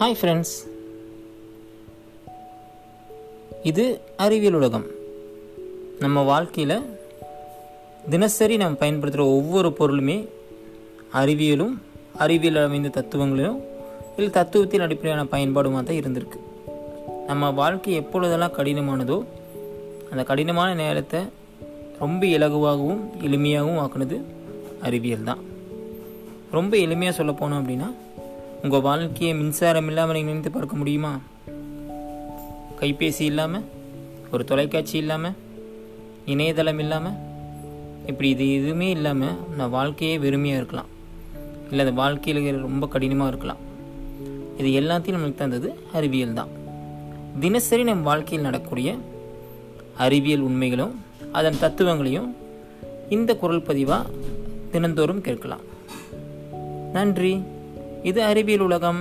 Hi friends இது அறிவியல் உலகம். நம்ம வாழ்க்கையில் தினசரி நம்ம பயன்படுத்துகிற ஒவ்வொரு பொருளுமே அறிவியலும் அறிவியல் அமைந்த தத்துவங்களிலும் இல்லை தத்துவத்தின் அடிப்படையான பயன்பாடுமாக தான் இருந்திருக்கு. நம்ம வாழ்க்கை எப்பொழுதெல்லாம் கடினமானதோ அந்த கடினமான நேரத்தை ரொம்ப இலகுவாகவும் எளிமையாகவும் ஆக்குனது அறிவியல் தான். ரொம்ப எளிமையாக சொல்ல போனோம் அப்படின்னா உங்கள் வாழ்க்கையை மின்சாரம் இல்லாமல் நீங்கள் நினைத்து பார்க்க முடியுமா? கைபேசி இல்லாமல் ஒரு தொலைக்காட்சி இல்லாமல் இணையதளம் இல்லாமல் இப்படி இது எதுவுமே இல்லாமல் நான் வாழ்க்கையே வெறுமையாக இருக்கலாம். இல்லை அந்த வாழ்க்கையில் ரொம்ப கடினமாக இருக்கலாம். இது எல்லாத்தையும் நம்மளுக்கு தந்தது அறிவியல் தான். தினசரி நம் வாழ்க்கையில் நடக்கக்கூடிய அறிவியல் உண்மைகளும் அதன் தத்துவங்களையும் இந்த குரல் பதிவாக தினந்தோறும் கேட்கலாம். நன்றி. இது அறிவியல் உலகம்.